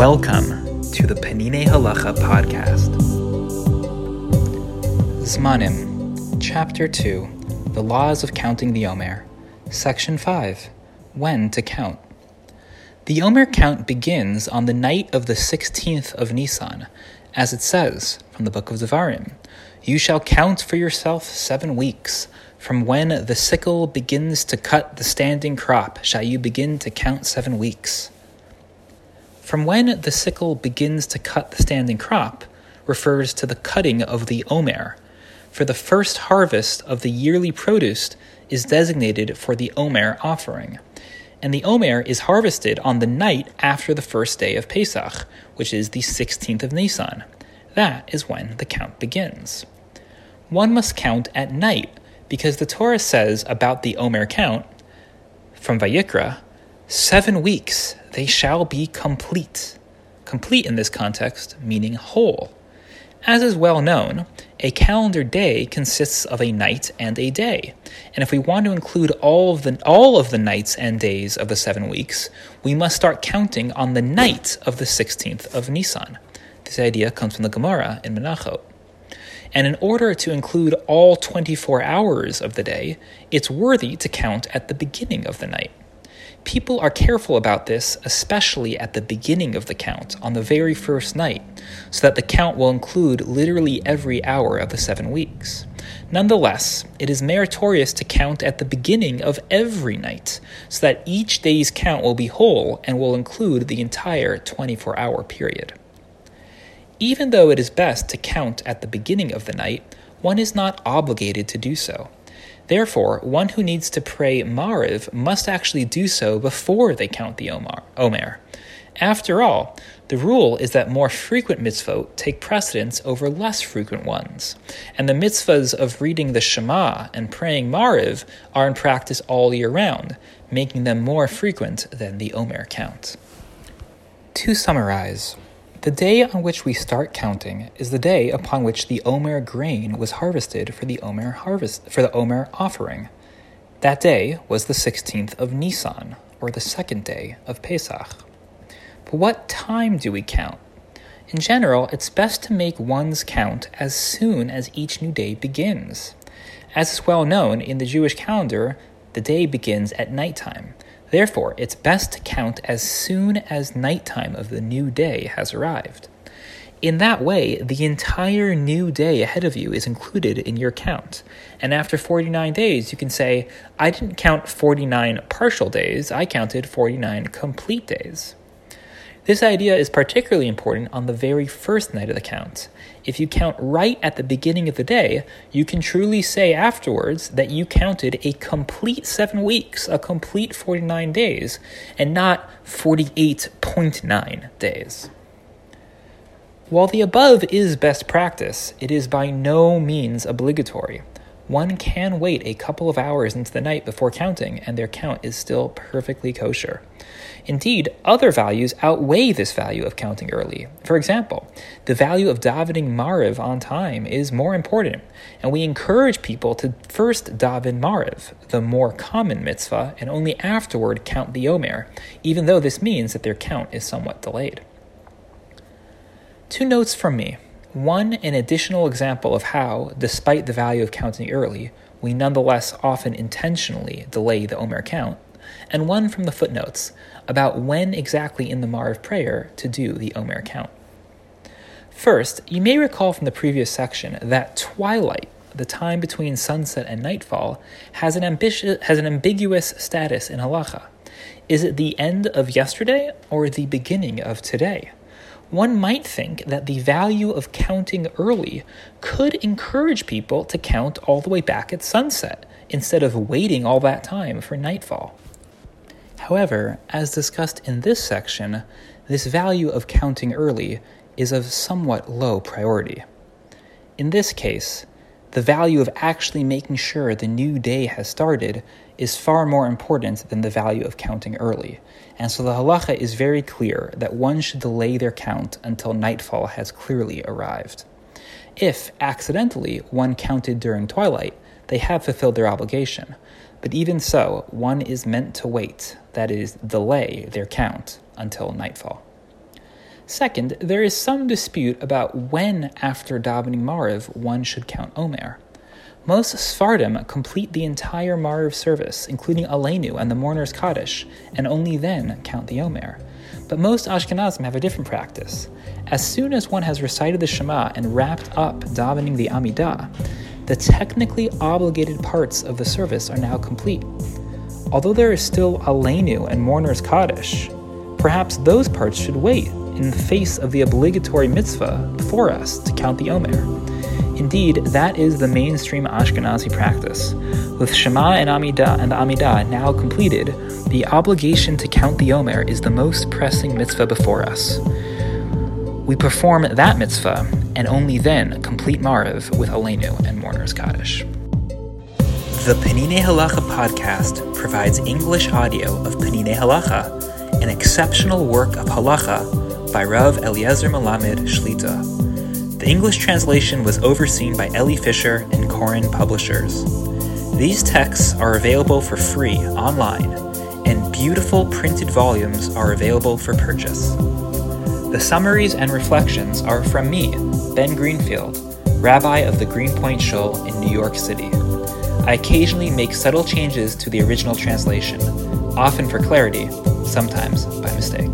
Welcome to the Peninei Halacha podcast. Zmanim, Chapter 2 The Laws of Counting the Omer, Section 5 When to Count. The Omer count begins on the night of the 16th of Nisan, as it says from the book of Devarim You shall count for yourself seven weeks. From when the sickle begins to cut the standing crop, shall you begin to count seven weeks. From when the sickle begins to cut the standing crop refers to the cutting of the Omer, for the first harvest of the yearly produce is designated for the Omer offering. And the Omer is harvested on the night after the first day of Pesach, which is the 16th of Nisan. That is when the count begins. One must count at night because the Torah says about the Omer count from Vayikra, seven weeks they shall be complete. Complete in this context, meaning whole. As is well known, a calendar day consists of a night and a day. And if we want to include all of the all of the nights and days of the 7 weeks, we must start counting on the night of the 16th of Nisan. This idea comes from the Gemara in Menachot. And in order to include all 24 hours of the day, it's worthy to count at the beginning of the night. People are careful about this, especially at the beginning of the count, on the very first night, so that the count will include literally every hour of the seven weeks. Nonetheless, it is meritorious to count at the beginning of every night, so that each day's count will be whole and will include the entire 24 hour period. Even though it is best to count at the beginning of the night, one is not obligated to do so. Therefore, one who needs to pray Mariv must actually do so before they count the Omar, Omer. After all, the rule is that more frequent mitzvot take precedence over less frequent ones, and the mitzvahs of reading the Shema and praying Mariv are in practice all year round, making them more frequent than the Omer count. To summarize, the day on which we start counting is the day upon which the Omer grain was harvested for the Omer harvest for the Omer offering. That day was the 16th of Nisan, or the second day of Pesach. But what time do we count? In general, it's best to make one's count as soon as each new day begins. As is well known in the Jewish calendar, the day begins at nighttime. Therefore, it's best to count as soon as nighttime of the new day has arrived. In that way, the entire new day ahead of you is included in your count. And after 49 days, you can say, I didn't count 49 partial days, I counted 49 complete days. This idea is particularly important on the very first night of the count. If you count right at the beginning of the day, you can truly say afterwards that you counted a complete seven weeks, a complete 49 days, and not 48.9 days. While the above is best practice, it is by no means obligatory. One can wait a couple of hours into the night before counting, and their count is still perfectly kosher. Indeed, other values outweigh this value of counting early. For example, the value of davening Mariv on time is more important, and we encourage people to first daven Mariv, the more common mitzvah, and only afterward count the Omer, even though this means that their count is somewhat delayed. Two notes from me. One, an additional example of how, despite the value of counting early, we nonetheless often intentionally delay the Omer count, and one from the footnotes about when exactly in the Mariv prayer to do the Omer count. First, you may recall from the previous section that twilight, the time between sunset and nightfall, has an, ambitious, has an ambiguous status in halacha. Is it the end of yesterday or the beginning of today? One might think that the value of counting early could encourage people to count all the way back at sunset instead of waiting all that time for nightfall. However, as discussed in this section, this value of counting early is of somewhat low priority. In this case, the value of actually making sure the new day has started is far more important than the value of counting early. And so the halacha is very clear that one should delay their count until nightfall has clearly arrived. If, accidentally, one counted during twilight, they have fulfilled their obligation. But even so, one is meant to wait, that is, delay their count until nightfall. Second, there is some dispute about when after davening Mariv one should count Omer. Most Sfardim complete the entire Mariv service, including Aleinu and the mourner's Kaddish, and only then count the Omer. But most Ashkenazim have a different practice. As soon as one has recited the Shema and wrapped up davening the Amidah, the technically obligated parts of the service are now complete. Although there is still Aleinu and mourner's Kaddish, perhaps those parts should wait in the face of the obligatory mitzvah before us to count the Omer. Indeed, that is the mainstream Ashkenazi practice. With Shema and Amidah and the Amidah now completed, the obligation to count the Omer is the most pressing mitzvah before us. We perform that mitzvah, and only then complete Mariv with Aleinu and Mourner's Kaddish. The Peninei Halacha podcast provides English audio of Peninei Halacha, an exceptional work of halacha by Rav Eliezer Melamed Shlita. The English translation was overseen by Elli Fischer and Koren Publishers. These texts are available for free online, and beautiful printed volumes are available for purchase. The summaries and reflections are from me, Ben Greenfield, rabbi of the Greenpoint Shul in New York City. I occasionally make subtle changes to the original translation, often for clarity, sometimes by mistake.